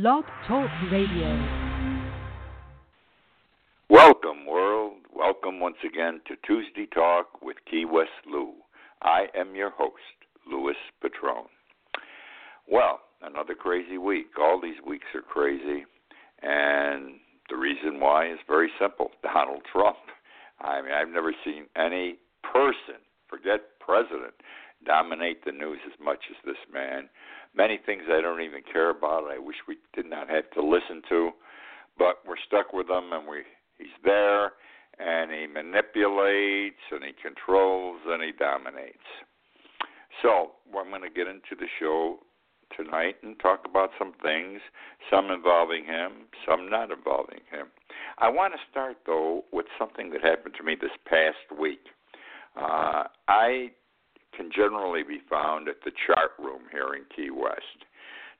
Blog Talk Radio. Welcome, world. Welcome once again to Tuesday Talk with Key West Lou. I am your host, Louis Petrone. Well, another crazy week. All these weeks are crazy, and the reason why is very simple Donald Trump. I mean, I've never seen any person, forget president, dominate the news as much as this man. Many things I don't even care about. I wish we did not have to listen to, but we're stuck with him, and we he's there, and he manipulates, and he controls, and he dominates. So I'm going to get into the show tonight and talk about some things, some involving him, some not involving him. I want to start though with something that happened to me this past week. Uh, I can generally be found at the chart room here in Key West.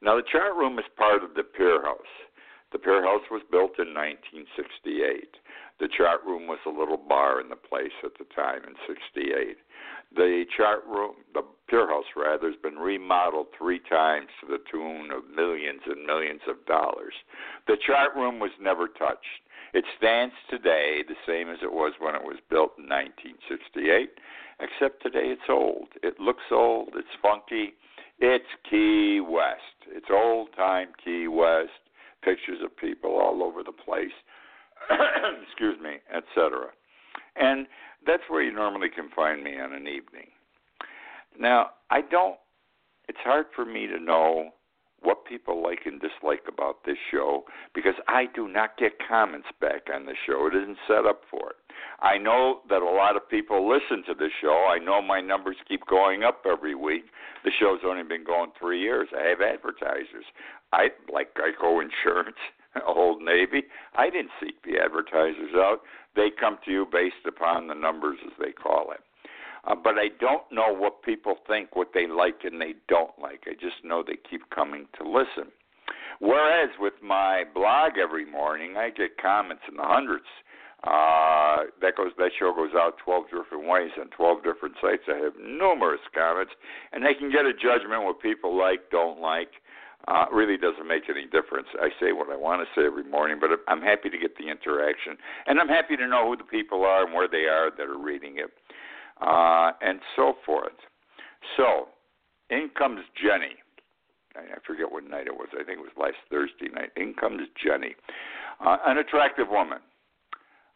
Now, the chart room is part of the Pier House. The Pier House was built in 1968. The chart room was a little bar in the place at the time in 68. The chart room, the Pier House rather, has been remodeled three times to the tune of millions and millions of dollars. The chart room was never touched. It stands today the same as it was when it was built in 1968, except today it's old. It looks old, it's funky. It's Key West. It's old time Key West. Pictures of people all over the place. Excuse me, etc. And that's where you normally can find me on an evening. Now, I don't, it's hard for me to know what people like and dislike about this show because I do not get comments back on the show. It isn't set up for it. I know that a lot of people listen to the show. I know my numbers keep going up every week. The show's only been going three years. I have advertisers. I like Geico Insurance, Old Navy. I didn't seek the advertisers out. They come to you based upon the numbers, as they call it. Uh, but I don't know what people think, what they like and they don't like. I just know they keep coming to listen. Whereas with my blog every morning, I get comments in the hundreds. Uh, that goes that show goes out 12 different ways on 12 different sites. I have numerous comments, and they can get a judgment what people like, don't like. Uh, really doesn't make any difference. I say what I want to say every morning, but I'm happy to get the interaction, and I'm happy to know who the people are and where they are that are reading it uh, and so forth. So, in comes Jenny. I forget what night it was. I think it was last Thursday night. In comes Jenny, uh, an attractive woman.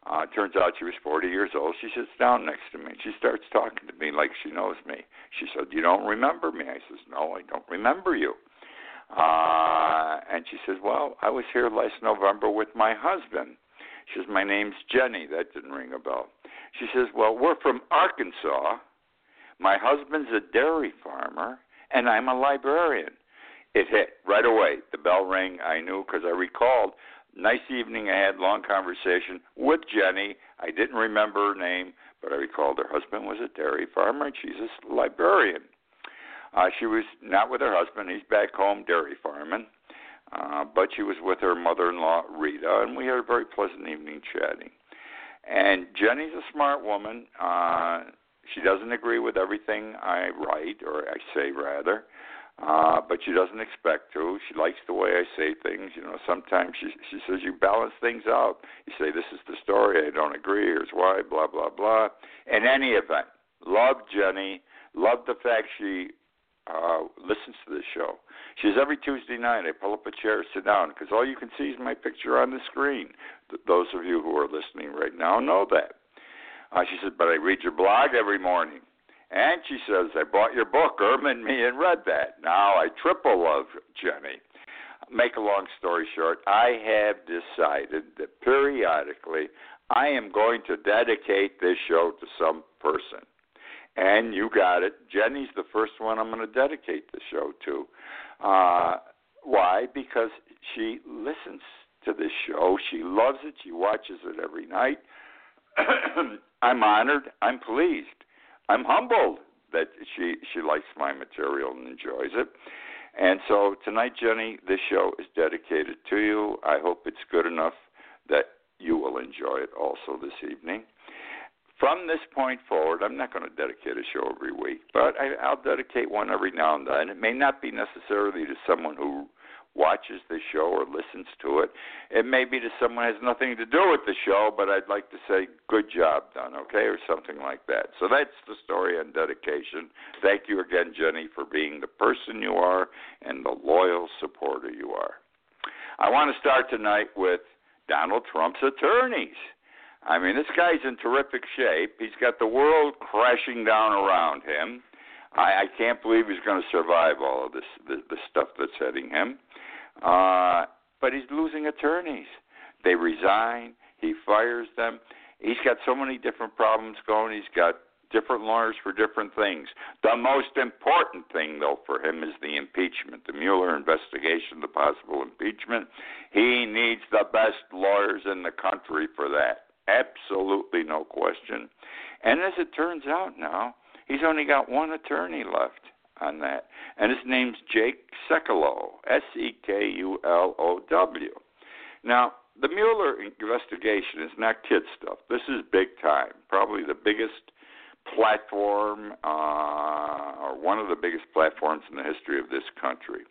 Uh, turns out she was 40 years old. She sits down next to me. She starts talking to me like she knows me. She said, "You don't remember me?" I says, "No, I don't remember you." Uh, and she says, "Well, I was here last November with my husband." She says, "My name's Jenny." That didn't ring a bell. She says, Well, we're from Arkansas. My husband's a dairy farmer, and I'm a librarian. It hit right away. The bell rang. I knew because I recalled. Nice evening. I had long conversation with Jenny. I didn't remember her name, but I recalled her husband was a dairy farmer and she's a librarian. Uh, she was not with her husband. He's back home dairy farming. Uh, but she was with her mother-in-law Rita, and we had a very pleasant evening chatting. And Jenny's a smart woman. Uh, she doesn't agree with everything I write, or I say rather, uh, but she doesn't expect to. She likes the way I say things. You know, sometimes she she says you balance things out. You say this is the story. I don't agree. Here's why. Blah blah blah. In any event, love Jenny. Love the fact she uh, listens to this show. She says every Tuesday night I pull up a chair, sit down, because all you can see is my picture on the screen. Th- those of you who are listening right now know that. Uh, she said, but I read your blog every morning. And she says, I bought your book, Irma and me, and read that. Now I triple love Jenny. Make a long story short, I have decided that periodically I am going to dedicate this show to some person. And you got it. Jenny's the first one I'm going to dedicate the show to. Uh, why? Because she listens to this show. She loves it. She watches it every night. I'm honored. I'm pleased. I'm humbled that she she likes my material and enjoys it. And so tonight, Jenny, this show is dedicated to you. I hope it's good enough that you will enjoy it also this evening. From this point forward, I'm not going to dedicate a show every week, but I, I'll dedicate one every now and then. It may not be necessarily to someone who watches the show or listens to it. It may be to someone has nothing to do with the show, but I'd like to say good job done, okay, or something like that. So that's the story on dedication. Thank you again, Jenny, for being the person you are and the loyal supporter you are. I want to start tonight with Donald Trump's attorneys. I mean, this guy's in terrific shape. He's got the world crashing down around him. I, I can't believe he's going to survive all of this the, the stuff that's hitting him. Uh, but he's losing attorneys. They resign. He fires them. He's got so many different problems going. He's got different lawyers for different things. The most important thing, though, for him is the impeachment, the Mueller investigation, the possible impeachment. He needs the best lawyers in the country for that. Absolutely no question. And as it turns out now, he's only got one attorney left on that, and his name's Jake Sekulow, S E K U L O W. Now, the Mueller investigation is not kid stuff. This is big time, probably the biggest platform uh, or one of the biggest platforms in the history of this country.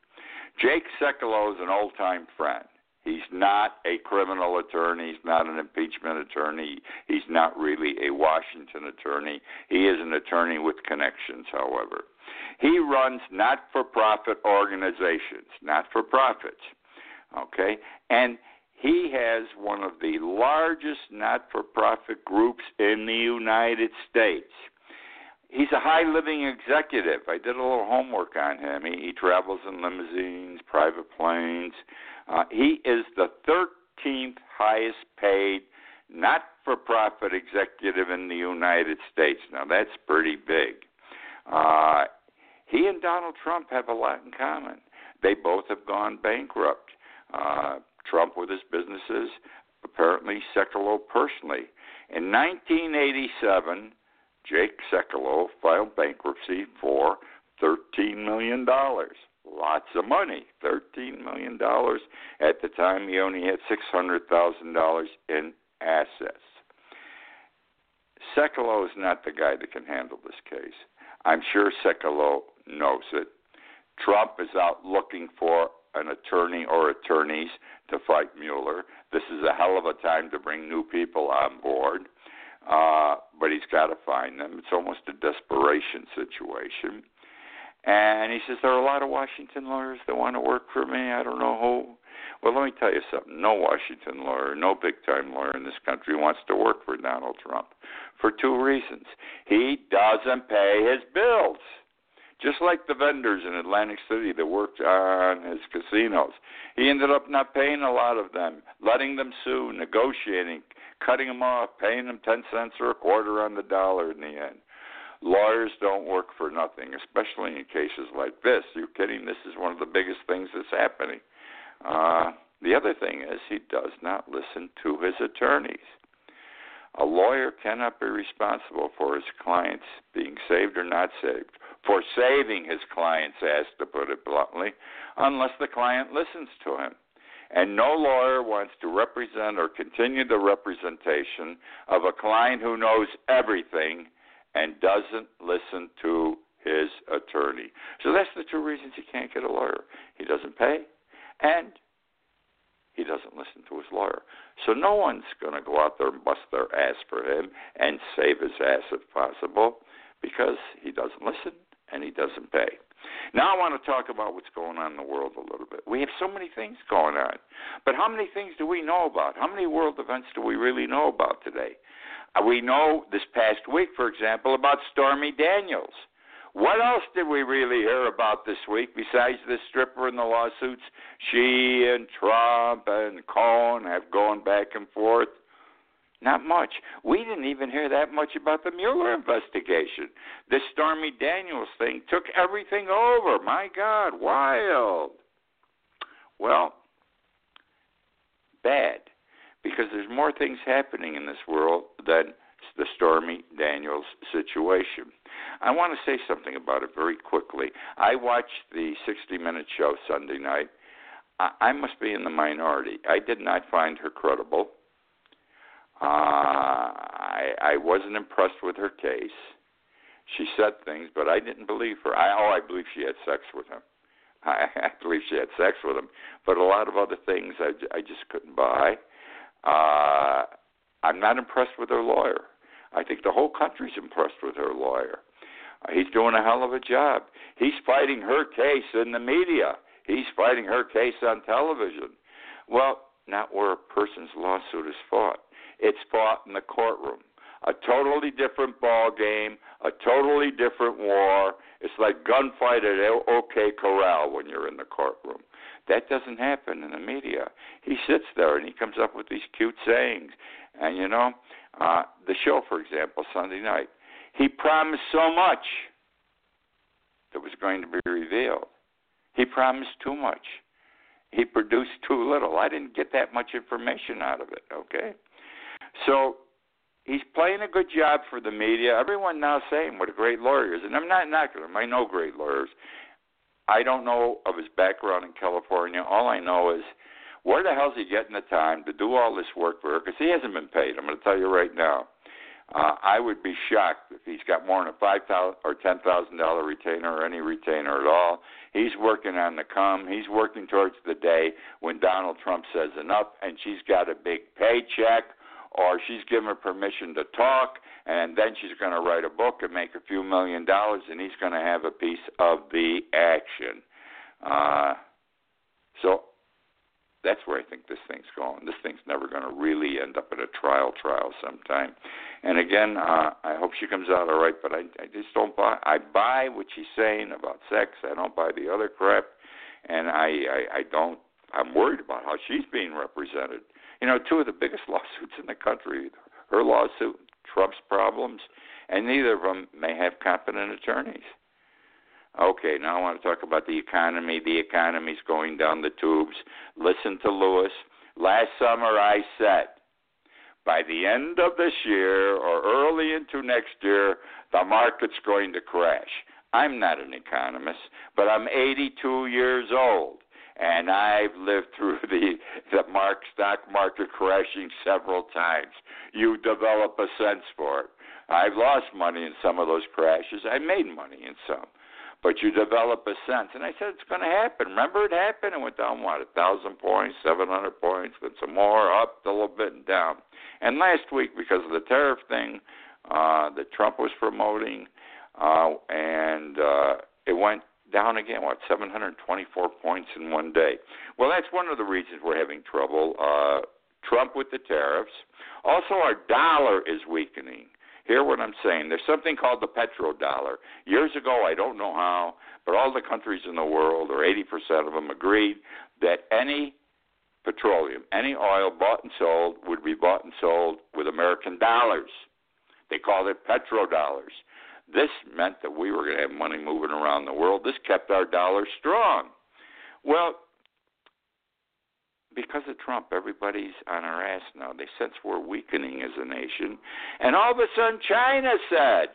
Jake Sekulow is an old time friend. He's not a criminal attorney. He's not an impeachment attorney. He's not really a Washington attorney. He is an attorney with connections, however. He runs not for profit organizations, not for profits. Okay? And he has one of the largest not for profit groups in the United States. He's a high living executive. I did a little homework on him. He, he travels in limousines, private planes. Uh, he is the 13th highest paid not for profit executive in the United States. Now, that's pretty big. Uh, he and Donald Trump have a lot in common. They both have gone bankrupt. Uh, Trump with his businesses, apparently Sekulow personally. In 1987, Jake Sekulow filed bankruptcy for $13 million. Lots of money, $13 million. At the time, he only had $600,000 in assets. Sekulow is not the guy that can handle this case. I'm sure Sekulow knows it. Trump is out looking for an attorney or attorneys to fight Mueller. This is a hell of a time to bring new people on board, uh, but he's got to find them. It's almost a desperation situation. And he says there are a lot of Washington lawyers that want to work for me. I don't know who. Well, let me tell you something. No Washington lawyer, no big time lawyer in this country wants to work for Donald Trump for two reasons. He doesn't pay his bills. Just like the vendors in Atlantic City that worked on his casinos. He ended up not paying a lot of them, letting them sue, negotiating, cutting them off, paying them 10 cents or a quarter on the dollar in the end. Lawyers don't work for nothing, especially in cases like this. You're kidding? This is one of the biggest things that's happening. Uh, the other thing is, he does not listen to his attorneys. A lawyer cannot be responsible for his clients being saved or not saved, for saving his client's ass, to put it bluntly, unless the client listens to him. And no lawyer wants to represent or continue the representation of a client who knows everything and doesn't listen to his attorney. So that's the two reasons he can't get a lawyer. He doesn't pay, and he doesn't listen to his lawyer. So no one's going to go out there and bust their ass for him and save his ass if possible because he doesn't listen and he doesn't pay. Now I want to talk about what's going on in the world a little bit. We have so many things going on, but how many things do we know about? How many world events do we really know about today? We know this past week, for example, about Stormy Daniels. What else did we really hear about this week besides the stripper and the lawsuits she and Trump and Cohen have gone back and forth? Not much. We didn't even hear that much about the Mueller investigation. This Stormy Daniels thing took everything over. My God, wild. Well, bad because there's more things happening in this world than the Stormy Daniels situation. I want to say something about it very quickly. I watched the 60 Minute show Sunday night. I, must be in the minority. I did not find her credible. Uh, I, I wasn't impressed with her case. She said things, but I didn't believe her. I, oh, I believe she had sex with him. I, I believe she had sex with him, but a lot of other things I, I just couldn't buy. Uh, I'm not impressed with her lawyer. I think the whole country's impressed with her lawyer. Uh, he's doing a hell of a job. He's fighting her case in the media. He's fighting her case on television. Well, not where a person's lawsuit is fought. It's fought in the courtroom. A totally different ball game, a totally different war. It's like gunfight at OK Corral when you're in the courtroom. That doesn't happen in the media. He sits there and he comes up with these cute sayings. And you know, uh, the show, for example, Sunday night, he promised so much that was going to be revealed. He promised too much. He produced too little. I didn't get that much information out of it, okay? So he's playing a good job for the media. Everyone now saying what a great lawyer is. And I'm not knocking him. I know great lawyers. I don't know of his background in California. All I know is where the hell's he getting the time to do all this work for her? Because he hasn't been paid. I'm going to tell you right now. Uh, I would be shocked if he's got more than a five thousand or ten thousand dollar retainer or any retainer at all. He's working on the come. He's working towards the day when Donald Trump says enough, and she's got a big paycheck, or she's given permission to talk, and then she's going to write a book and make a few million dollars, and he's going to have a piece of the action. Uh, so that's where I think this thing's going. This thing's never going to really end up in a trial trial sometime. And again, uh, I hope she comes out all right, but I, I just don't buy. I buy what she's saying about sex. I don't buy the other crap, and I, I, I don't. I'm worried about how she's being represented. You know, two of the biggest lawsuits in the country, her lawsuit, Trump's problems, and neither of them may have competent attorneys. Okay, now I want to talk about the economy. The economy's going down the tubes. Listen to Lewis. Last summer I said, by the end of this year or early into next year, the market's going to crash. I'm not an economist, but I'm 82 years old and I've lived through the the mark stock market crashing several times. You develop a sense for it. I've lost money in some of those crashes. I made money in some but you develop a sense. And I said it's going to happen. Remember, it happened. It went down what a thousand points, seven hundred points, then some more, up a little bit and down. And last week, because of the tariff thing uh, that Trump was promoting, uh, and uh, it went down again. What 724 points in one day? Well, that's one of the reasons we're having trouble. Uh, Trump with the tariffs. Also, our dollar is weakening. Hear what I'm saying. There's something called the petrodollar. Years ago, I don't know how, but all the countries in the world, or 80% of them, agreed that any petroleum, any oil bought and sold, would be bought and sold with American dollars. They called it petrodollars. This meant that we were going to have money moving around the world. This kept our dollar strong. Well, because of Trump, everybody's on our ass now. They sense we're weakening as a nation. And all of a sudden, China said,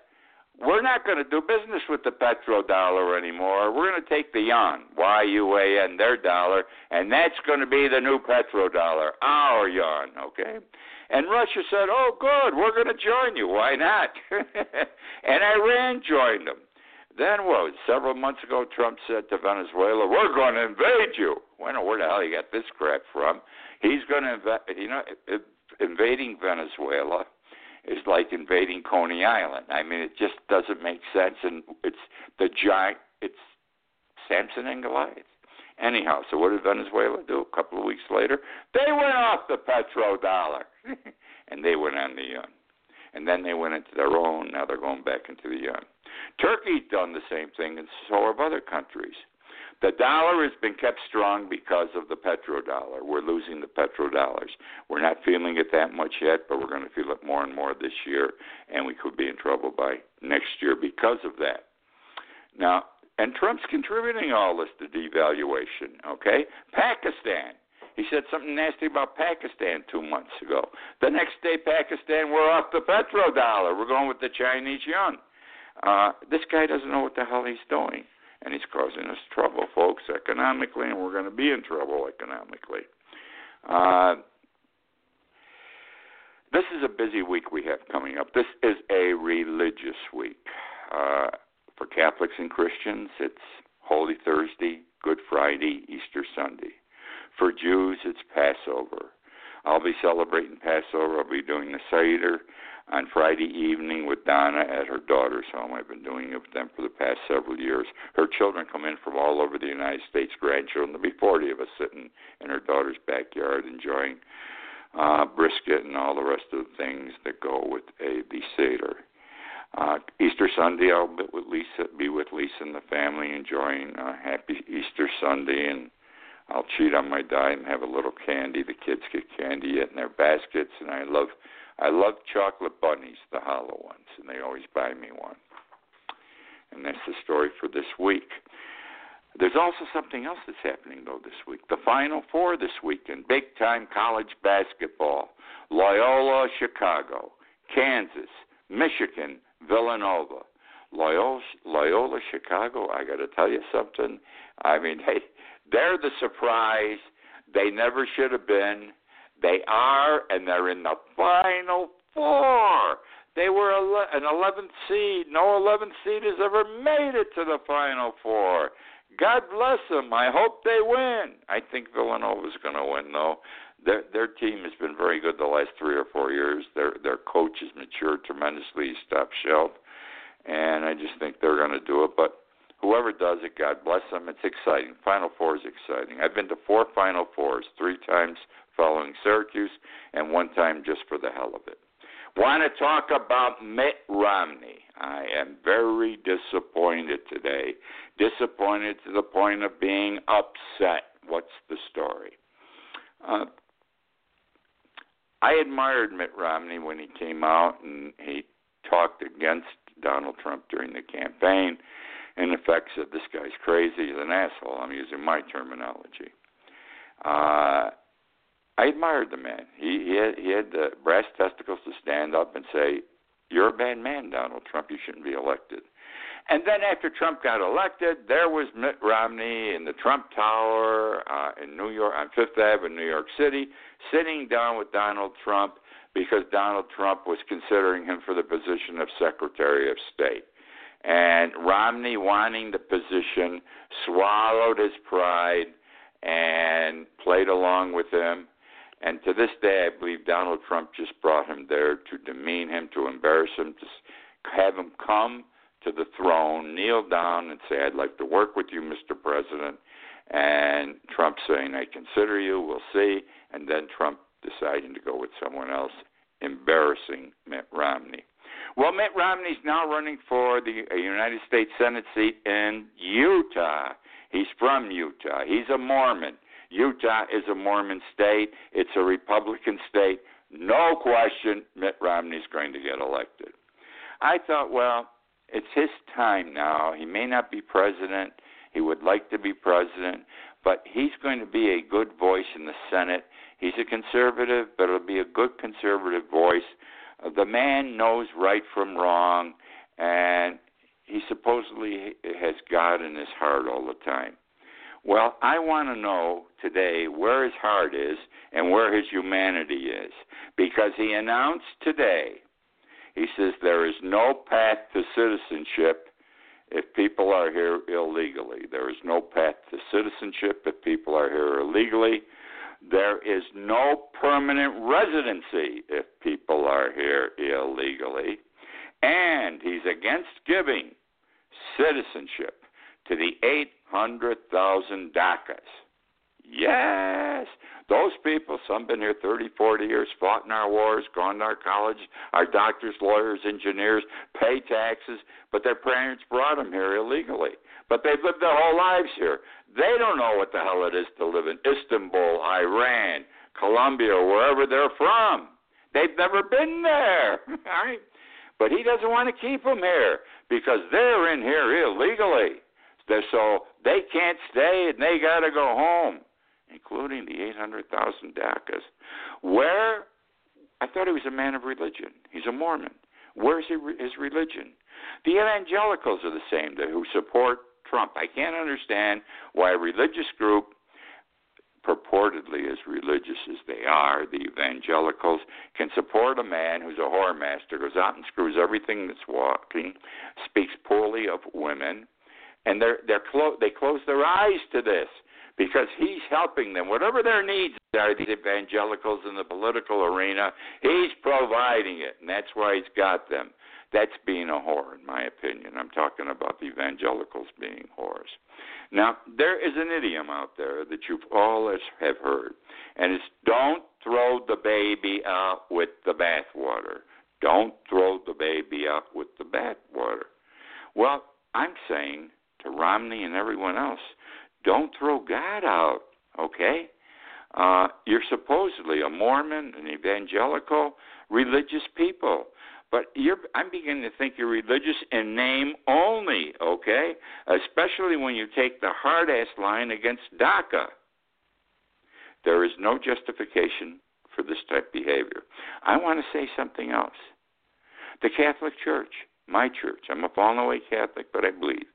we're not going to do business with the petrodollar anymore. We're going to take the yuan, Y U A N, their dollar, and that's going to be the new petrodollar, our yuan, okay? And Russia said, oh, good, we're going to join you. Why not? and Iran joined them. Then what? Several months ago, Trump said to Venezuela, "We're going to invade you." Well, know where the hell you got this crap from? He's going to invade. You know, invading Venezuela is like invading Coney Island. I mean, it just doesn't make sense, and it's the giant. It's Samson and Goliath. Anyhow, so what did Venezuela do? A couple of weeks later, they went off the petrodollar, and they went on the yuan, and then they went into their own. Now they're going back into the yuan. Turkey's done the same thing, and so have other countries. The dollar has been kept strong because of the petrodollar. We're losing the petrodollars. We're not feeling it that much yet, but we're going to feel it more and more this year, and we could be in trouble by next year because of that. Now, and Trump's contributing all this to devaluation, okay? Pakistan. He said something nasty about Pakistan two months ago. The next day, Pakistan, we're off the petrodollar. We're going with the Chinese yuan. Uh, this guy doesn't know what the hell he's doing, and he's causing us trouble, folks, economically, and we're going to be in trouble economically. Uh, this is a busy week we have coming up. This is a religious week. Uh, for Catholics and Christians, it's Holy Thursday, Good Friday, Easter Sunday. For Jews, it's Passover. I'll be celebrating Passover. I'll be doing the Seder on Friday evening with Donna at her daughter's home. I've been doing it with them for the past several years. Her children come in from all over the United States, grandchildren. There'll be 40 of us sitting in her daughter's backyard enjoying uh, brisket and all the rest of the things that go with a the Seder. Uh, Easter Sunday, I'll be with Lisa, be with Lisa and the family, enjoying a uh, happy Easter Sunday, and I'll cheat on my diet and have a little candy. The kids get candy in their baskets, and I love, I love chocolate bunnies, the hollow ones, and they always buy me one. And that's the story for this week. There's also something else that's happening though this week. The Final Four this weekend, big time college basketball. Loyola Chicago, Kansas, Michigan, Villanova. Loyola, Loyola Chicago, I got to tell you something. I mean, hey, they're the surprise. They never should have been. They are, and they're in the final four. They were an 11th seed. No 11th seed has ever made it to the final four. God bless them. I hope they win. I think Villanova's going to win, though. Their their team has been very good the last three or four years. Their their coach has matured tremendously. Stopped Shelf, and I just think they're going to do it. But whoever does it, God bless them. It's exciting. Final Four is exciting. I've been to four Final Fours, three times following Syracuse, and one time just for the hell of it. Want to talk about Mitt Romney? I am very disappointed today. Disappointed to the point of being upset. What's the story? Uh, I admired Mitt Romney when he came out and he talked against Donald Trump during the campaign. In effect, said this guy's crazy, he's an asshole. I'm using my terminology. Uh, I admired the man. He he had, he had the brass testicles to stand up and say, "You're a bad man, Donald Trump. You shouldn't be elected." And then after Trump got elected, there was Mitt Romney in the Trump Tower uh, in New York on Fifth Avenue, New York City, sitting down with Donald Trump because Donald Trump was considering him for the position of Secretary of State. And Romney, wanting the position, swallowed his pride and played along with him. And to this day, I believe Donald Trump just brought him there to demean him, to embarrass him, to have him come to the throne, kneel down, and say, I'd like to work with you, Mr. President. And Trump saying, I consider you, we'll see. And then Trump deciding to go with someone else, embarrassing Mitt Romney. Well, Mitt Romney's now running for the uh, United States Senate seat in Utah. He's from Utah. He's a Mormon. Utah is a Mormon state. It's a Republican state. No question, Mitt Romney's going to get elected. I thought, well, it's his time now. He may not be president. He would like to be president, but he's going to be a good voice in the Senate. He's a conservative, but it'll be a good conservative voice. Uh, the man knows right from wrong, and he supposedly has God in his heart all the time. Well, I want to know today where his heart is and where his humanity is because he announced today he says there is no path to citizenship if people are here illegally. There is no path to citizenship if people are here illegally. There is no permanent residency if people are here illegally. And he's against giving citizenship to the 800,000 DACAs. Yes, those people, some been here 30, 40 years, fought in our wars, gone to our college, our doctors, lawyers, engineers, pay taxes, but their parents brought them here illegally. But they've lived their whole lives here. They don't know what the hell it is to live in Istanbul, Iran, Colombia, wherever they're from. They've never been there. Right? But he doesn't want to keep them here because they're in here illegally. So they can't stay and they got to go home including the 800,000 DACAs. Where I thought he was a man of religion. He's a Mormon. Where's his religion? The evangelicals are the same who support Trump. I can't understand why a religious group, purportedly as religious as they are, the evangelicals, can support a man who's a whore master, goes out and screws everything that's walking, speaks poorly of women, and they're they're clo- they close their eyes to this because he's helping them. Whatever their needs are, these evangelicals in the political arena, he's providing it, and that's why he's got them. That's being a whore, in my opinion. I'm talking about the evangelicals being whores. Now, there is an idiom out there that you've all have heard, and it's don't throw the baby out with the bathwater. Don't throw the baby out with the bathwater. Well, I'm saying to Romney and everyone else, don't throw God out, okay? Uh, you're supposedly a Mormon, an evangelical, religious people. But you're, I'm beginning to think you're religious in name only, okay? Especially when you take the hard ass line against DACA. There is no justification for this type of behavior. I want to say something else. The Catholic Church, my church, I'm a fallen away Catholic, but I believe.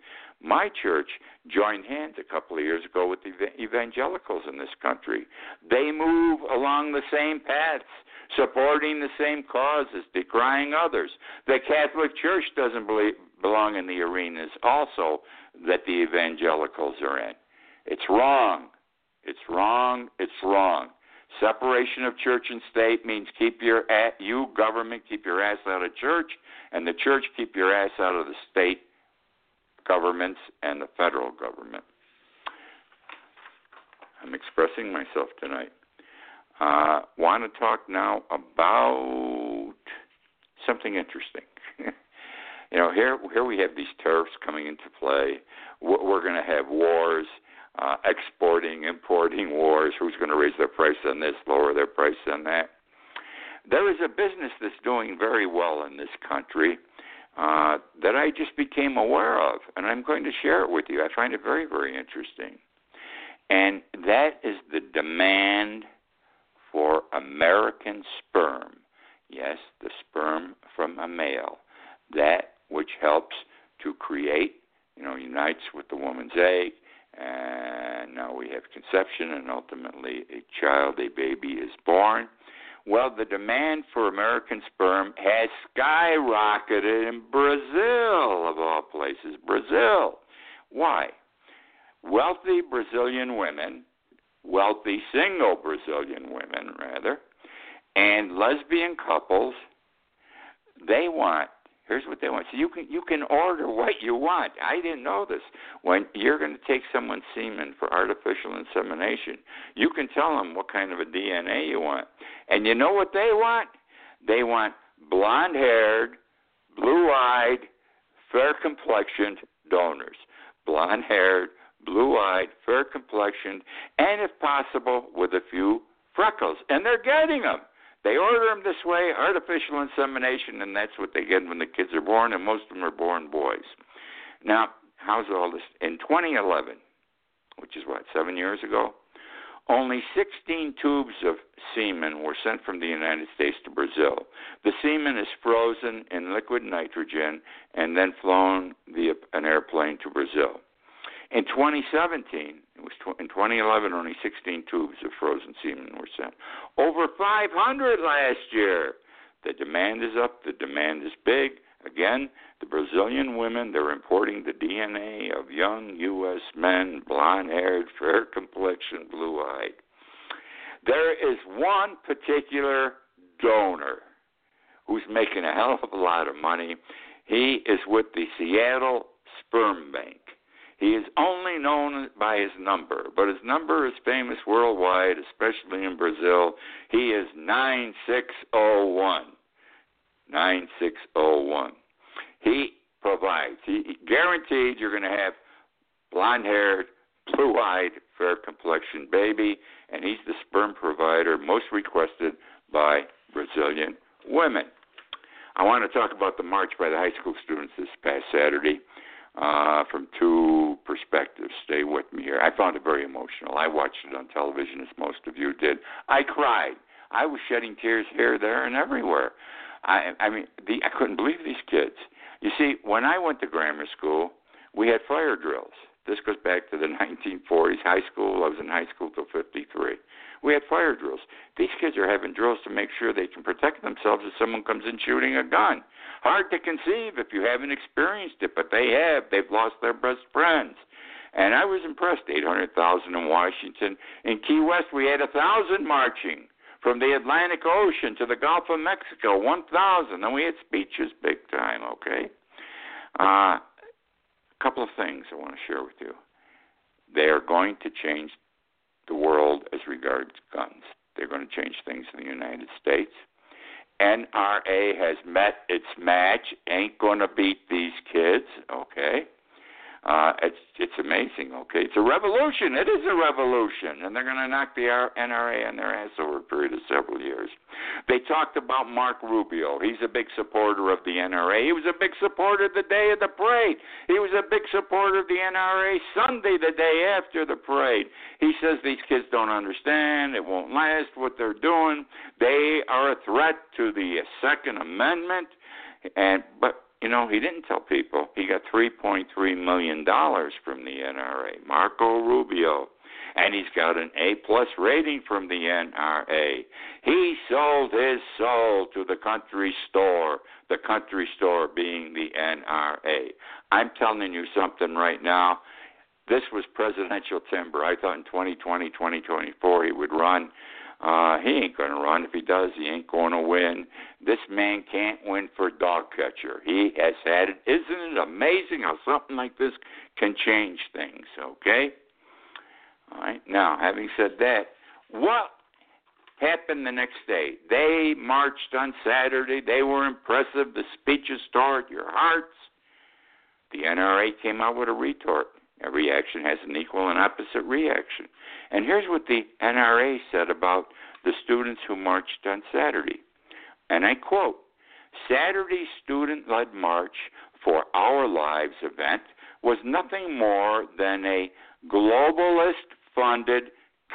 My church joined hands a couple of years ago with the evangelicals in this country. They move along the same paths, supporting the same causes, decrying others. The Catholic Church doesn't believe, belong in the arenas also that the evangelicals are in. It's wrong. It's wrong. It's wrong. Separation of church and state means keep your you government keep your ass out of church, and the church keep your ass out of the state governments and the federal government. I'm expressing myself tonight. Uh, Want to talk now about something interesting. you know, here here we have these tariffs coming into play. We're, going to have wars, uh, exporting, importing wars. Who's going to raise their price on this, lower their price on that? There is a business that's doing very well in this country uh, that I just became aware of, and I'm going to share it with you. I find it very, very interesting. And that is the demand for American sperm. Yes, the sperm from a male. That which helps to create, you know, unites with the woman's egg, and now we have conception, and ultimately a child, a baby is born. Well, the demand for American sperm has skyrocketed in Brazil, of all places. Brazil. Why? Wealthy Brazilian women, wealthy single Brazilian women, rather, and lesbian couples, they want Here's what they want. So you can you can order what you want. I didn't know this. When you're going to take someone's semen for artificial insemination, you can tell them what kind of a DNA you want. And you know what they want? They want blonde-haired, blue-eyed, fair-complexioned donors. Blonde-haired, blue-eyed, fair-complexioned, and if possible with a few freckles. And they're getting them. They order them this way, artificial insemination, and that's what they get when the kids are born, and most of them are born boys. Now, how's all this? In 2011, which is what, seven years ago, only 16 tubes of semen were sent from the United States to Brazil. The semen is frozen in liquid nitrogen and then flown via an airplane to Brazil. In 2017, it was tw- in 2011 only 16 tubes of frozen semen were sent. Over 500 last year. The demand is up. The demand is big. Again, the Brazilian women, they're importing the DNA of young U.S. men, blonde haired, fair complexion, blue eyed. There is one particular donor who's making a hell of a lot of money. He is with the Seattle Sperm Bank. He is only known by his number, but his number is famous worldwide, especially in Brazil. He is 9601. 9601. He provides, he guaranteed you're going to have blonde haired, blue eyed, fair complexioned baby, and he's the sperm provider most requested by Brazilian women. I want to talk about the march by the high school students this past Saturday uh, from two perspectives. Stay with me here. I found it very emotional. I watched it on television, as most of you did. I cried. I was shedding tears here, there, and everywhere. I, I mean, the, I couldn't believe these kids. You see, when I went to grammar school, we had fire drills. This goes back to the 1940s. High school, I was in high school till 53. we had fire drills. These kids are having drills to make sure they can protect themselves if someone comes in shooting a gun. Hard to conceive if you haven't experienced it, but they have. They've lost their best friends. And I was impressed. 800,000 in Washington. In Key West, we had a 1,000 marching from the Atlantic Ocean to the Gulf of Mexico, 1,000. And we had speeches big time, okay? Uh, a couple of things I want to share with you. They are going to change the world as regards guns. They're going to change things in the United States. NRA has met its match, ain't going to beat these kids, okay? Uh, it's it's amazing. Okay, it's a revolution. It is a revolution, and they're going to knock the NRA on their ass over a period of several years. They talked about Mark Rubio. He's a big supporter of the NRA. He was a big supporter the day of the parade. He was a big supporter of the NRA Sunday, the day after the parade. He says these kids don't understand. It won't last. What they're doing. They are a threat to the Second Amendment. And but you know, he didn't tell people he got $3.3 million from the NRA. Marco Rubio. And he's got an A plus rating from the NRA. He sold his soul to the country store, the country store being the NRA. I'm telling you something right now. This was presidential timber. I thought in 2020, 2024 he would run uh, he ain't going to run. If he does, he ain't going to win. This man can't win for dog catcher. He has had it. Isn't it amazing how something like this can change things? Okay. All right. Now, having said that, what happened the next day? They marched on Saturday. They were impressive. The speeches stirred your hearts. The NRA came out with a retort. Every action has an equal and opposite reaction. And here's what the NRA said about the students who marched on Saturday. And I quote Saturday's student led march for Our Lives event was nothing more than a globalist funded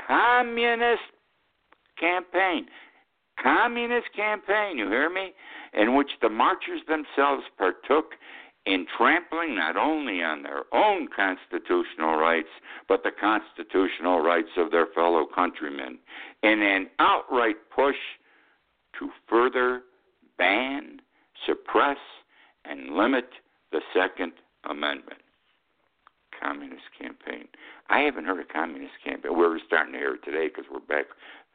communist campaign. Communist campaign, you hear me? In which the marchers themselves partook in trampling not only on their own constitutional rights, but the constitutional rights of their fellow countrymen, in an outright push to further ban, suppress, and limit the Second Amendment. Communist campaign. I haven't heard a communist campaign. We're starting to hear it today because we're back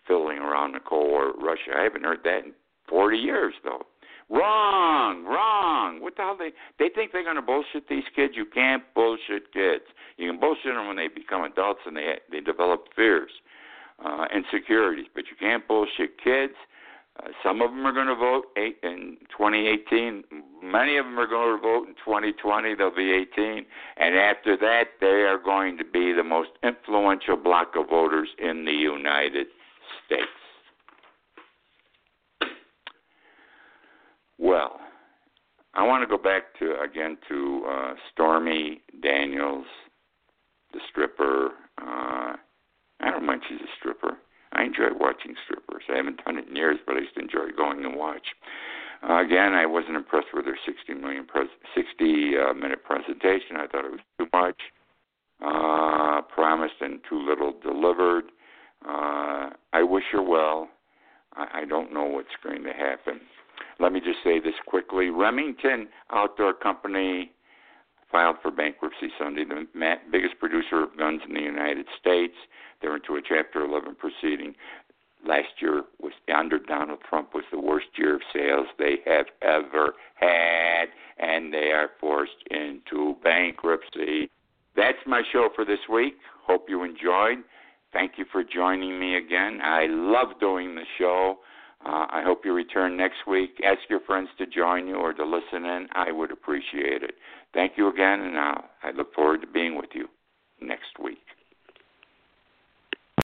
fiddling around the Cold War Russia. I haven't heard that in 40 years, though. Wrong, wrong. What the hell they they think they're to bullshit these kids? You can't bullshit kids. You can bullshit them when they become adults and they they develop fears, uh, insecurities, but you can't bullshit kids. Uh, some of them are going to vote eight, in 2018. Many of them are going to vote in 2020. They'll be 18, and after that, they are going to be the most influential block of voters in the United States. Well, I want to go back to again to uh, Stormy Daniels, the stripper. Uh, I don't mind she's a stripper. I enjoy watching strippers. I haven't done it in years, but I to enjoy going and watch. Uh, again, I wasn't impressed with her 60 million pres- 60 uh, minute presentation. I thought it was too much. Uh, promised and too little delivered. Uh, I wish her well. I, I don't know what's going to happen. Let me just say this quickly. Remington Outdoor Company filed for bankruptcy Sunday, the biggest producer of guns in the United States. They're into a Chapter 11 proceeding. Last year was under Donald Trump was the worst year of sales they have ever had, and they are forced into bankruptcy. That's my show for this week. Hope you enjoyed. Thank you for joining me again. I love doing the show. Uh, I hope you return next week. Ask your friends to join you or to listen in. I would appreciate it. Thank you again, and uh, I look forward to being with you next week.